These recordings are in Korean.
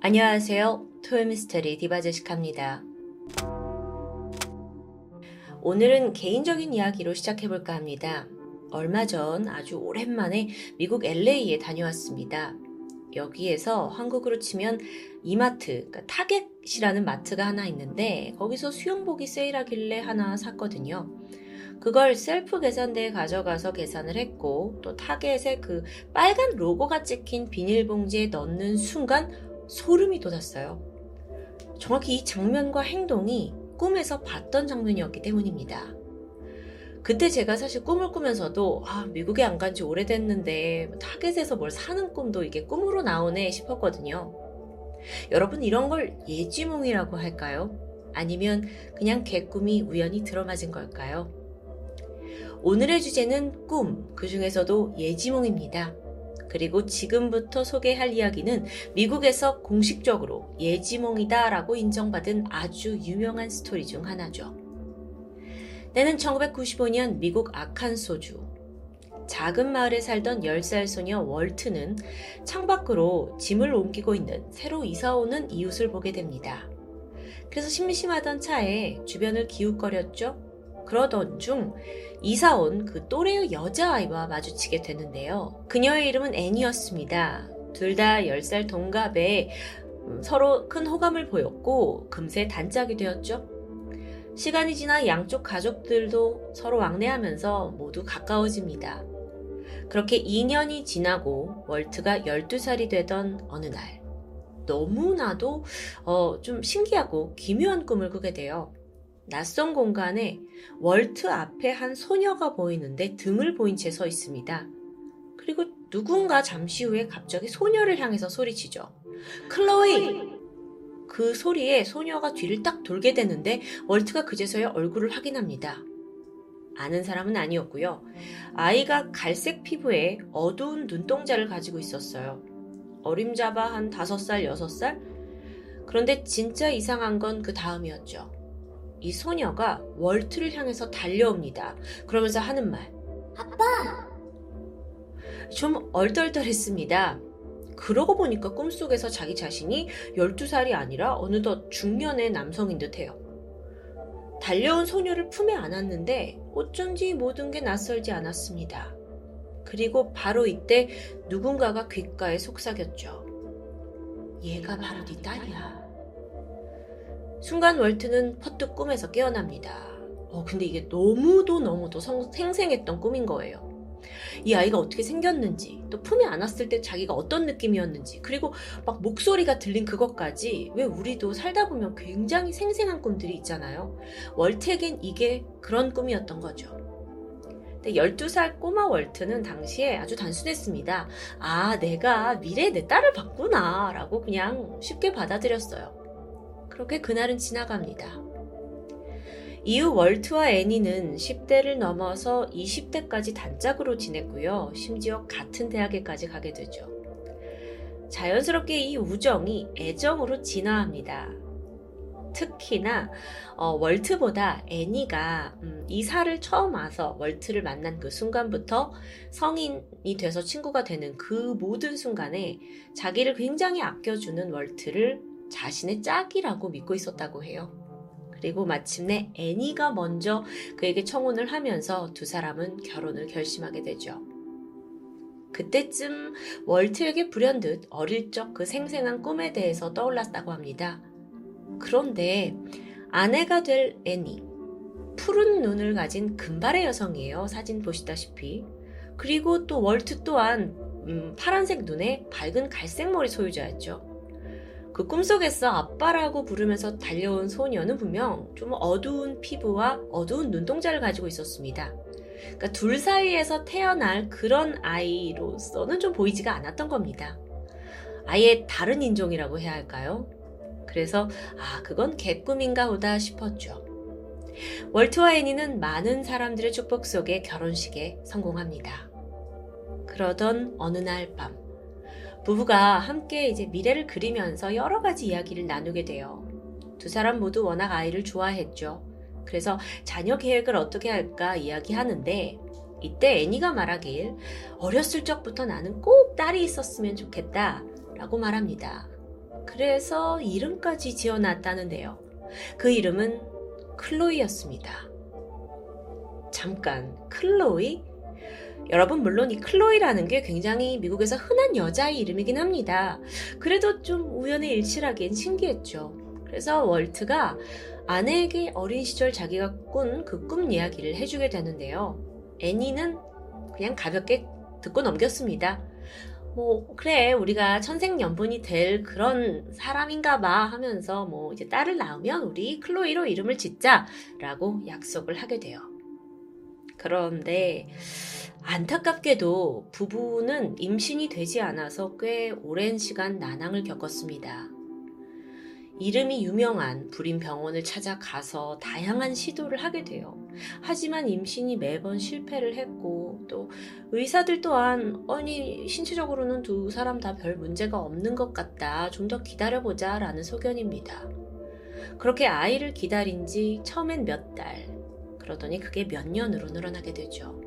안녕하세요. 토요미스터리 디바제시카입니다. 오늘은 개인적인 이야기로 시작해볼까 합니다. 얼마 전 아주 오랜만에 미국 LA에 다녀왔습니다. 여기에서 한국으로 치면 이마트, 그러니까 타겟이라는 마트가 하나 있는데 거기서 수영복이 세일하길래 하나 샀거든요. 그걸 셀프 계산대에 가져가서 계산을 했고 또 타겟에 그 빨간 로고가 찍힌 비닐봉지에 넣는 순간 소름이 돋았어요. 정확히 이 장면과 행동이 꿈에서 봤던 장면이었기 때문입니다. 그때 제가 사실 꿈을 꾸면서도 아, 미국에 안 간 지 오래됐는데 타겟에서 뭘 사는 꿈도 이게 꿈으로 나오네 싶었거든요. 여러분 이런 걸 예지몽이라고 할까요? 아니면 그냥 개꿈이 우연히 들어맞은 걸까요? 오늘의 주제는 꿈, 그 중에서도 예지몽입니다. 그리고 지금부터 소개할 이야기는 미국에서 공식적으로 예지몽이다 라고 인정받은 아주 유명한 스토리 중 하나죠. 때는 1995년 미국 아칸소주. 작은 마을에 살던 10살 소녀 월트는 창밖으로 짐을 옮기고 있는 새로 이사오는 이웃을 보게 됩니다. 그래서 심심하던 차에 주변을 기웃거렸죠. 그러던 중 이사 온 그 또래의 여자아이와 마주치게 되는데요. 그녀의 이름은 애니였습니다. 둘 다 10살 동갑에 음, 서로 큰 호감을 보였고 금세 단짝이 되었죠. 시간이 지나 양쪽 가족들도 서로 왕래하면서 모두 가까워집니다. 그렇게 2년이 지나고 월트가 12살이 되던 어느 날 너무나도 어, 좀 신기하고 기묘한 꿈을 꾸게 돼요. 낯선 공간에 월트 앞에 한 소녀가 보이는데 등을 보인 채 서 있습니다. 그리고 누군가 잠시 후에 갑자기 소녀를 향해서 소리치죠. 클로이! 그 소리에 소녀가 뒤를 딱 돌게 되는데 월트가 그제서야 얼굴을 확인합니다. 아는 사람은 아니었고요. 아이가 갈색 피부에 어두운 눈동자를 가지고 있었어요. 어림잡아 한 5살, 6살? 그런데 진짜 이상한 건 그 다음이었죠. 이 소녀가 월트를 향해서 달려옵니다. 그러면서 하는 말. 아빠! 좀 얼떨떨했습니다. 그러고 보니까 꿈속에서 자기 자신이 12살이 아니라 어느덧 중년의 남성인 듯 해요. 달려온 소녀를 품에 안았는데 어쩐지 모든 게 낯설지 않았습니다. 그리고 바로 이때 누군가가 귓가에 속삭였죠. 얘가 바로 네 딸이야. 순간 월트는 퍼뜩 꿈에서 깨어납니다. 어, 근데 이게 너무도 너무도 성, 생생했던 꿈인 거예요. 이 아이가 어떻게 생겼는지, 또 품에 안았을 때 자기가 어떤 느낌이었는지, 그리고 막 목소리가 들린 그것까지 왜 우리도 살다 보면 굉장히 생생한 꿈들이 있잖아요. 월트에겐 이게 그런 꿈이었던 거죠. 근데 12살 꼬마 월트는 당시에 아주 단순했습니다. 아, 내가 미래에 내 딸을 봤구나. 라고 그냥 쉽게 받아들였어요. 그렇게 그날은 지나갑니다. 이후 월트와 애니는 10대를 넘어서 20대까지 단짝으로 지냈고요. 심지어 같은 대학에까지 가게 되죠. 자연스럽게 이 우정이 애정으로 진화합니다. 특히나 어, 월트보다 애니가 음, 이사를 처음 와서 월트를 만난 그 순간부터 성인이 돼서 친구가 되는 그 모든 순간에 자기를 굉장히 아껴주는 월트를 자신의 짝이라고 믿고 있었다고 해요. 그리고 마침내 애니가 먼저 그에게 청혼을 하면서 두 사람은 결혼을 결심하게 되죠. 그때쯤 월트에게 불현듯 어릴 적 그 생생한 꿈에 대해서 떠올랐다고 합니다. 그런데 아내가 될 애니, 푸른 눈을 가진 금발의 여성이에요. 사진 보시다시피. 그리고 또 월트 또한 음, 파란색 눈에 밝은 갈색 머리 소유자였죠. 그 꿈속에서 아빠라고 부르면서 달려온 소녀는 분명 좀 어두운 피부와 어두운 눈동자를 가지고 있었습니다. 그러니까 둘 사이에서 태어날 그런 아이로서는 좀 보이지가 않았던 겁니다. 아예 다른 인종이라고 해야 할까요? 그래서 아 그건 개꿈인가 보다 싶었죠. 월트와 애니는 많은 사람들의 축복 속에 결혼식에 성공합니다. 그러던 어느 날 밤, 부부가 함께 이제 미래를 그리면서 여러 가지 이야기를 나누게 돼요. 두 사람 모두 워낙 아이를 좋아했죠. 그래서 자녀 계획을 어떻게 할까 이야기하는데 이때 애니가 말하길 어렸을 적부터 나는 꼭 딸이 있었으면 좋겠다 라고 말합니다. 그래서 이름까지 지어놨다는데요. 그 이름은 클로이였습니다. 잠깐, 클로이? 여러분, 물론 이 클로이라는 게 굉장히 미국에서 흔한 여자의 이름이긴 합니다. 그래도 좀 우연의 일치라기엔 신기했죠. 그래서 월트가 아내에게 어린 시절 자기가 꾼 그 꿈 이야기를 해주게 되는데요. 애니는 그냥 가볍게 듣고 넘겼습니다. 뭐, 그래, 우리가 천생연분이 될 그런 사람인가 봐 하면서 뭐, 이제 딸을 낳으면 우리 클로이로 이름을 짓자 라고 약속을 하게 돼요. 그런데, 안타깝게도 부부는 임신이 되지 않아서 꽤 오랜 시간 난항을 겪었습니다. 이름이 유명한 불임 병원을 찾아가서 다양한 시도를 하게 돼요. 하지만 임신이 매번 실패를 했고 또 의사들 또한 아니 신체적으로는 두 사람 다 별 문제가 없는 것 같다. 좀 더 기다려보자 라는 소견입니다. 그렇게 아이를 기다린 지 처음엔 몇 달, 그러더니 그게 몇 년으로 늘어나게 되죠.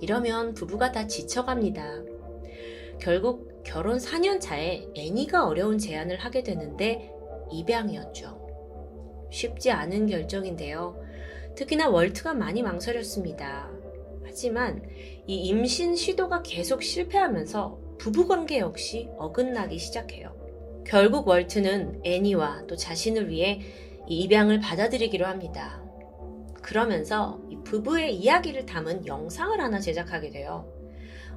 이러면 부부가 다 지쳐갑니다. 결국 결혼 4년 차에 애니가 어려운 제안을 하게 되는데 입양이었죠. 쉽지 않은 결정인데요. 특히나 월트가 많이 망설였습니다. 하지만 이 임신 시도가 계속 실패하면서 부부 관계 역시 어긋나기 시작해요. 결국 월트는 애니와 또 자신을 위해 이 입양을 받아들이기로 합니다. 그러면서 이 부부의 이야기를 담은 영상을 하나 제작하게 돼요.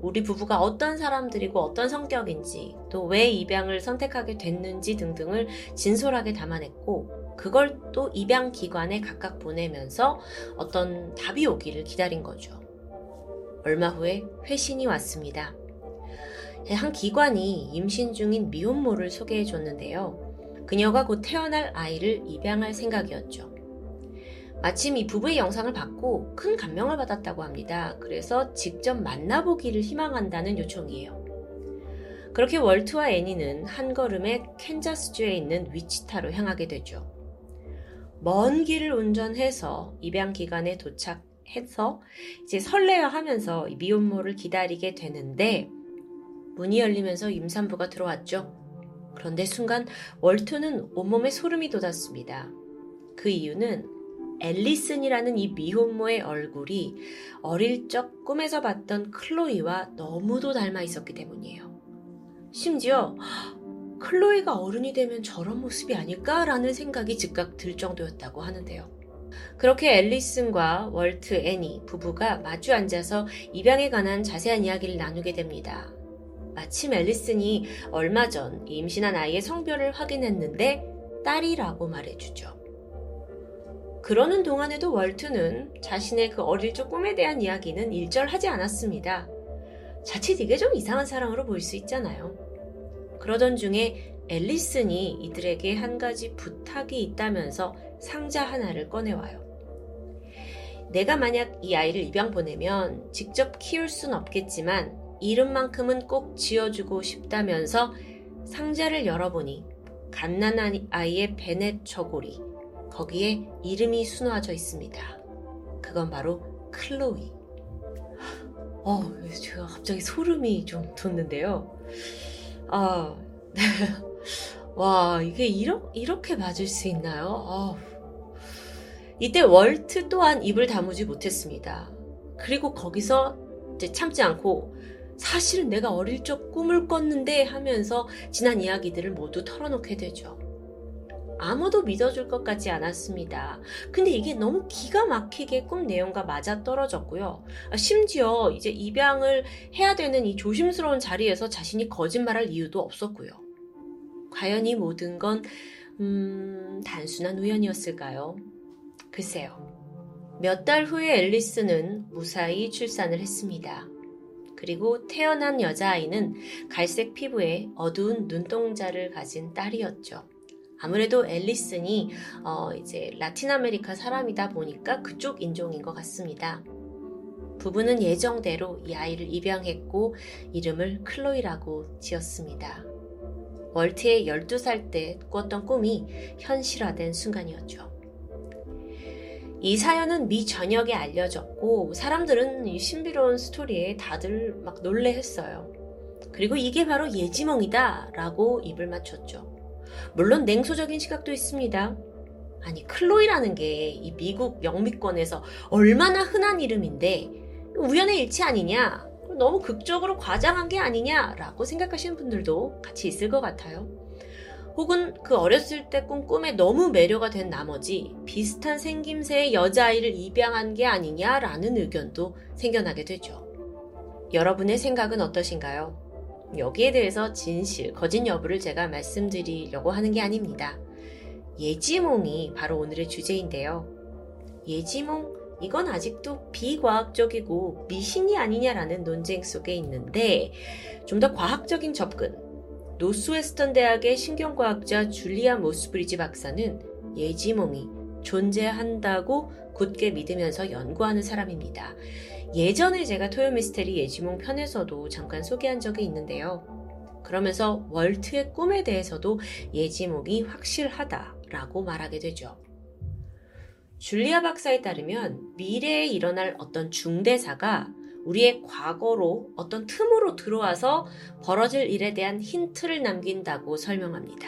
우리 부부가 어떤 사람들이고 어떤 성격인지 또 왜 입양을 선택하게 됐는지 등등을 진솔하게 담아냈고 그걸 또 입양 기관에 각각 보내면서 어떤 답이 오기를 기다린 거죠. 얼마 후에 회신이 왔습니다. 한 기관이 임신 중인 미혼모를 소개해 줬는데요. 그녀가 곧 태어날 아이를 입양할 생각이었죠. 마침 이 부부의 영상을 받고 큰 감명을 받았다고 합니다. 그래서 직접 만나보기를 희망한다는 요청이에요. 그렇게 월트와 애니는 한 걸음에 캔자스주에 있는 위치타로 향하게 되죠. 먼 길을 운전해서 입양 기관에 도착해서 이제 설레어 하면서 미혼모를 기다리게 되는데 문이 열리면서 임산부가 들어왔죠. 그런데 순간 월트는 온몸에 소름이 돋았습니다. 그 이유는 앨리슨이라는 이 미혼모의 얼굴이 어릴 적 꿈에서 봤던 클로이와 너무도 닮아 있었기 때문이에요. 심지어 클로이가 어른이 되면 저런 모습이 아닐까라는 생각이 즉각 들 정도였다고 하는데요. 그렇게 앨리슨과 월트, 애니 부부가 마주 앉아서 입양에 관한 자세한 이야기를 나누게 됩니다. 마침 앨리슨이 얼마 전 임신한 아이의 성별을 확인했는데 딸이라고 말해주죠. 그러는 동안에도 월트는 자신의 그 어릴 적 꿈에 대한 이야기는 일절하지 않았습니다. 자칫 이게 좀 이상한 사랑으로 보일 수 있잖아요. 그러던 중에 앨리슨이 이들에게 한 가지 부탁이 있다면서 상자 하나를 꺼내와요. 내가 만약 이 아이를 입양 보내면 직접 키울 순 없겠지만 이름만큼은 꼭 지어주고 싶다면서 상자를 열어보니 갓난한 아이의 베넷 저고리, 거기에 이름이 수놓아져 있습니다. 그건 바로 클로이. 어, 제가 갑자기 소름이 좀 돋는데요. 아, 와, 이게 이러, 이렇게 맞을 수 있나요? 아, 이때 월트 또한 입을 다무지 못했습니다. 그리고 거기서 참지 않고 사실은 내가 어릴 적 꿈을 꿨는데 하면서 지난 이야기들을 모두 털어놓게 되죠. 아무도 믿어줄 것 같지 않았습니다. 근데 이게 너무 기가 막히게 꿈 내용과 맞아 떨어졌고요. 아, 심지어 이제 입양을 해야 되는 이 조심스러운 자리에서 자신이 거짓말할 이유도 없었고요. 과연 이 모든 건, 음, 단순한 우연이었을까요? 글쎄요. 몇 달 후에 앨리슨은 무사히 출산을 했습니다. 그리고 태어난 여자아이는 갈색 피부에 어두운 눈동자를 가진 딸이었죠. 아무래도 앨리슨이 어 이제 라틴 아메리카 사람이다 보니까 그쪽 인종인 것 같습니다. 부부는 예정대로 이 아이를 입양했고 이름을 클로이라고 지었습니다. 월트의 12살 때 꿨던 꿈이 현실화된 순간이었죠. 이 사연은 미 전역에 알려졌고 사람들은 이 신비로운 스토리에 다들 막 놀래했어요. 그리고 이게 바로 예지몽이다 라고 입을 맞췄죠. 물론 냉소적인 시각도 있습니다. 아니, 클로이라는 게 이 미국 영미권에서 얼마나 흔한 이름인데 우연의 일치 아니냐? 너무 극적으로 과장한 게 아니냐라고 생각하시는 분들도 같이 있을 것 같아요. 혹은 그 어렸을 때 꾼 꿈에 너무 매료가 된 나머지 비슷한 생김새의 여자아이를 입양한 게 아니냐라는 의견도 생겨나게 되죠. 여러분의 생각은 어떠신가요? 여기에 대해서 진실, 거짓 여부를 제가 말씀드리려고 하는 게 아닙니다. 예지몽이 바로 오늘의 주제인데요. 예지몽, 이건 아직도 비과학적이고 미신이 아니냐라는 논쟁 속에 있는데 좀 더 과학적인 접근. 노스웨스턴 대학의 신경과학자 줄리아 모스브리지 박사는 예지몽이 존재한다고 굳게 믿으면서 연구하는 사람입니다. 예전에 제가 토요미스테리 예지몽 편에서도 잠깐 소개한 적이 있는데요. 그러면서 월트의 꿈에 대해서도 예지몽이 확실하다라고 말하게 되죠. 줄리아 박사에 따르면 미래에 일어날 어떤 중대사가 우리의 과거로 어떤 틈으로 들어와서 벌어질 일에 대한 힌트를 남긴다고 설명합니다.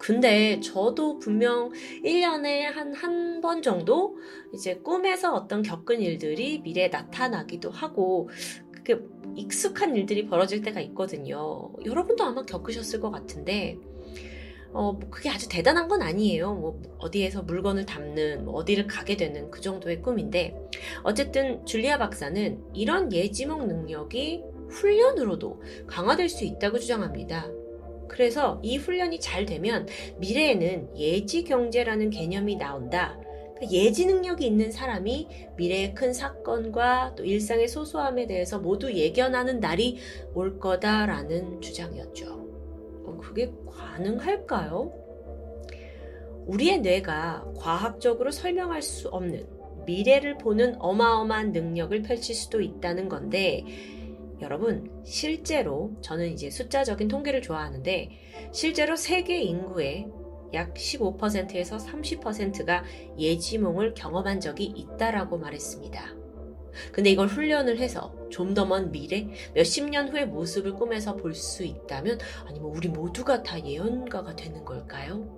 근데 저도 분명 1년에 한 한 번 정도 이제 꿈에서 어떤 겪은 일들이 미래에 나타나기도 하고 그게 익숙한 일들이 벌어질 때가 있거든요. 여러분도 아마 겪으셨을 것 같은데 어, 뭐 그게 아주 대단한 건 아니에요. 뭐 어디에서 물건을 담는, 뭐 어디를 가게 되는 그 정도의 꿈인데, 어쨌든 줄리아 박사는 이런 예지몽 능력이 훈련으로도 강화될 수 있다고 주장합니다. 그래서 이 훈련이 잘 되면 미래에는 예지 경제라는 개념이 나온다. 그러니까 예지 능력이 있는 사람이 미래의 큰 사건과 또 일상의 소소함에 대해서 모두 예견하는 날이 올 거다라는 주장이었죠. 어, 그게 가능할까요? 우리의 뇌가 과학적으로 설명할 수 없는 미래를 보는 어마어마한 능력을 펼칠 수도 있다는 건데, 여러분, 실제로 저는 이제 숫자적인 통계를 좋아하는데, 실제로 세계 인구의 약 15%에서 30%가 예지몽을 경험한 적이 있다라고 말했습니다. 근데 이걸 훈련을 해서 좀 더 먼 미래, 몇십 년 후의 모습을 꿈에서 볼 수 있다면, 아니면 뭐 우리 모두가 다 예언가가 되는 걸까요?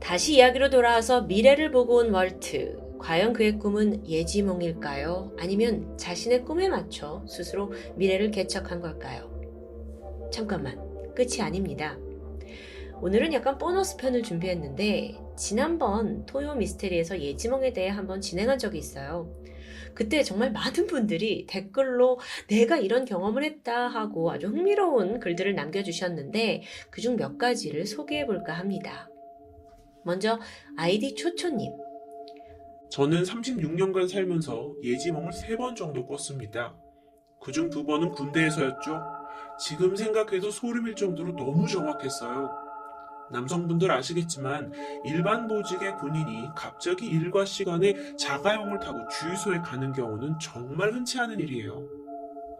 다시 이야기로 돌아와서 미래를 보고 온 월트. 과연 그의 꿈은 예지몽일까요? 아니면 자신의 꿈에 맞춰 스스로 미래를 개척한 걸까요? 잠깐만, 끝이 아닙니다. 오늘은 약간 보너스 편을 준비했는데 지난번 토요 미스테리에서 예지몽에 대해 한번 진행한 적이 있어요. 그때 정말 많은 분들이 댓글로 내가 이런 경험을 했다 하고 아주 흥미로운 글들을 남겨주셨는데 그중 몇 가지를 소개해 볼까 합니다. 먼저 아이디 초초님. 저는 36년간 살면서 예지몽을 3번 정도 꿨습니다. 그중 두 번은 군대에서였죠. 지금 생각해도 소름일 정도로 너무 정확했어요. 남성분들 아시겠지만 일반 보직의 군인이 갑자기 일과 시간에 자가용을 타고 주유소에 가는 경우는 정말 흔치 않은 일이에요.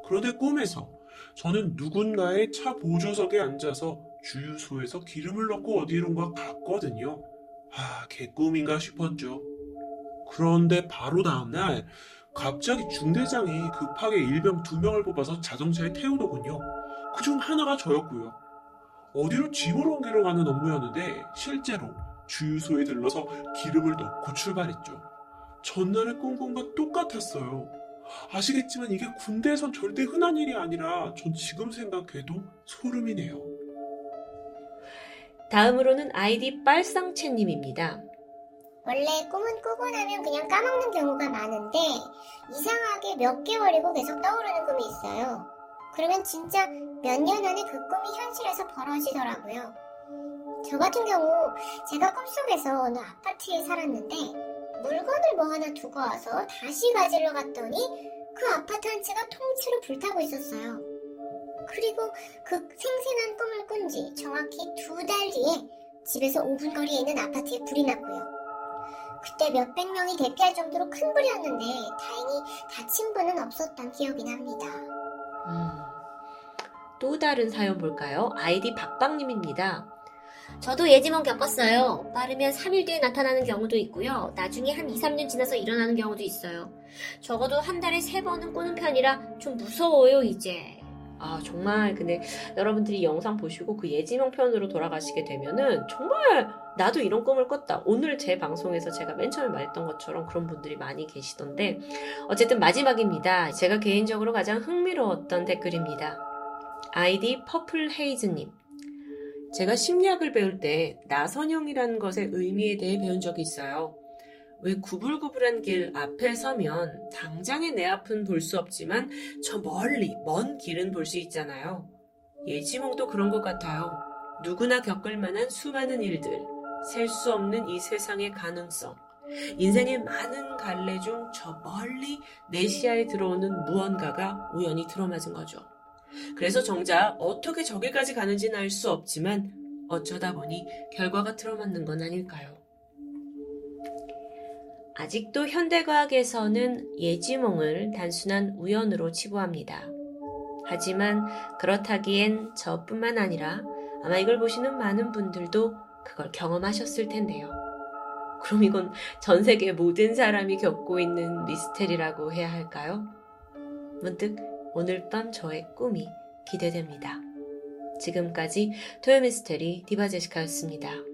그런데 꿈에서 저는 누군가의 차 보조석에 앉아서 주유소에서 기름을 넣고 어디론가 갔거든요. 아, 개꿈인가 싶었죠. 그런데 바로 다음날 갑자기 중대장이 급하게 일병 두 명을 뽑아서 자동차에 태우더군요. 그 중 하나가 저였고요. 어디로 짐을 옮기러 가는 업무였는데 실제로 주유소에 들러서 기름을 넣고 출발했죠. 전날의 꿈꿈과 똑같았어요. 아시겠지만 이게 군대에선 절대 흔한 일이 아니라 전 지금 생각해도 소름이네요. 다음으로는 아이디 빨상채님입니다. 원래 꿈은 꾸고 나면 그냥 까먹는 경우가 많은데 이상하게 몇 개월이고 계속 떠오르는 꿈이 있어요. 그러면 진짜 몇 년 안에 그 꿈이 현실에서 벌어지더라고요. 저 같은 경우 제가 꿈속에서 어느 아파트에 살았는데 물건을 뭐 하나 두고 와서 다시 가지러 갔더니 그 아파트 한 채가 통째로 불타고 있었어요. 그리고 그 생생한 꿈을 꾼 지 정확히 두 달 뒤에 집에서 5분 거리에 있는 아파트에 불이 났고요. 그때 몇백 명이 대피할 정도로 큰 불이었는데 다행히 다친 분은 없었던 기억이 납니다. 음, 또 다른 사연 볼까요? 아이디 박박님입니다. 저도 예지몽 겪었어요. 빠르면 3일 뒤에 나타나는 경우도 있고요. 나중에 한 2, 3년 지나서 일어나는 경우도 있어요. 적어도 한 달에 3번은 꾸는 편이라 좀 무서워요, 이제. 아, 정말, 근데 여러분들이 이 영상 보시고 그 예지몽 편으로 돌아가시게 되면은 정말 나도 이런 꿈을 꿨다. 오늘 제 방송에서 제가 맨 처음에 말했던 것처럼 그런 분들이 많이 계시던데, 어쨌든 마지막입니다. 제가 개인적으로 가장 흥미로웠던 댓글입니다. 아이디 퍼플 헤이즈님. 제가 심리학을 배울 때 나선형이라는 것의 의미에 대해 배운 적이 있어요. 왜 구불구불한 길 앞에 서면 당장의 내 앞은 볼 수 없지만 저 멀리 먼 길은 볼 수 있잖아요. 예지몽도 그런 것 같아요. 누구나 겪을 만한 수많은 일들, 셀 수 없는 이 세상의 가능성, 인생의 많은 갈래 중 저 멀리 내 시야에 들어오는 무언가가 우연히 들어맞은 거죠. 그래서 정작 어떻게 저기까지 가는지는 알 수 없지만 어쩌다 보니 결과가 들어맞는 건 아닐까요? 아직도 현대과학에서는 예지몽을 단순한 우연으로 치부합니다. 하지만 그렇다기엔 저뿐만 아니라 아마 이걸 보시는 많은 분들도 그걸 경험하셨을 텐데요. 그럼 이건 전 세계 모든 사람이 겪고 있는 미스테리라고 해야 할까요? 문득 오늘 밤 저의 꿈이 기대됩니다. 지금까지 토요미스테리 디바제시카였습니다.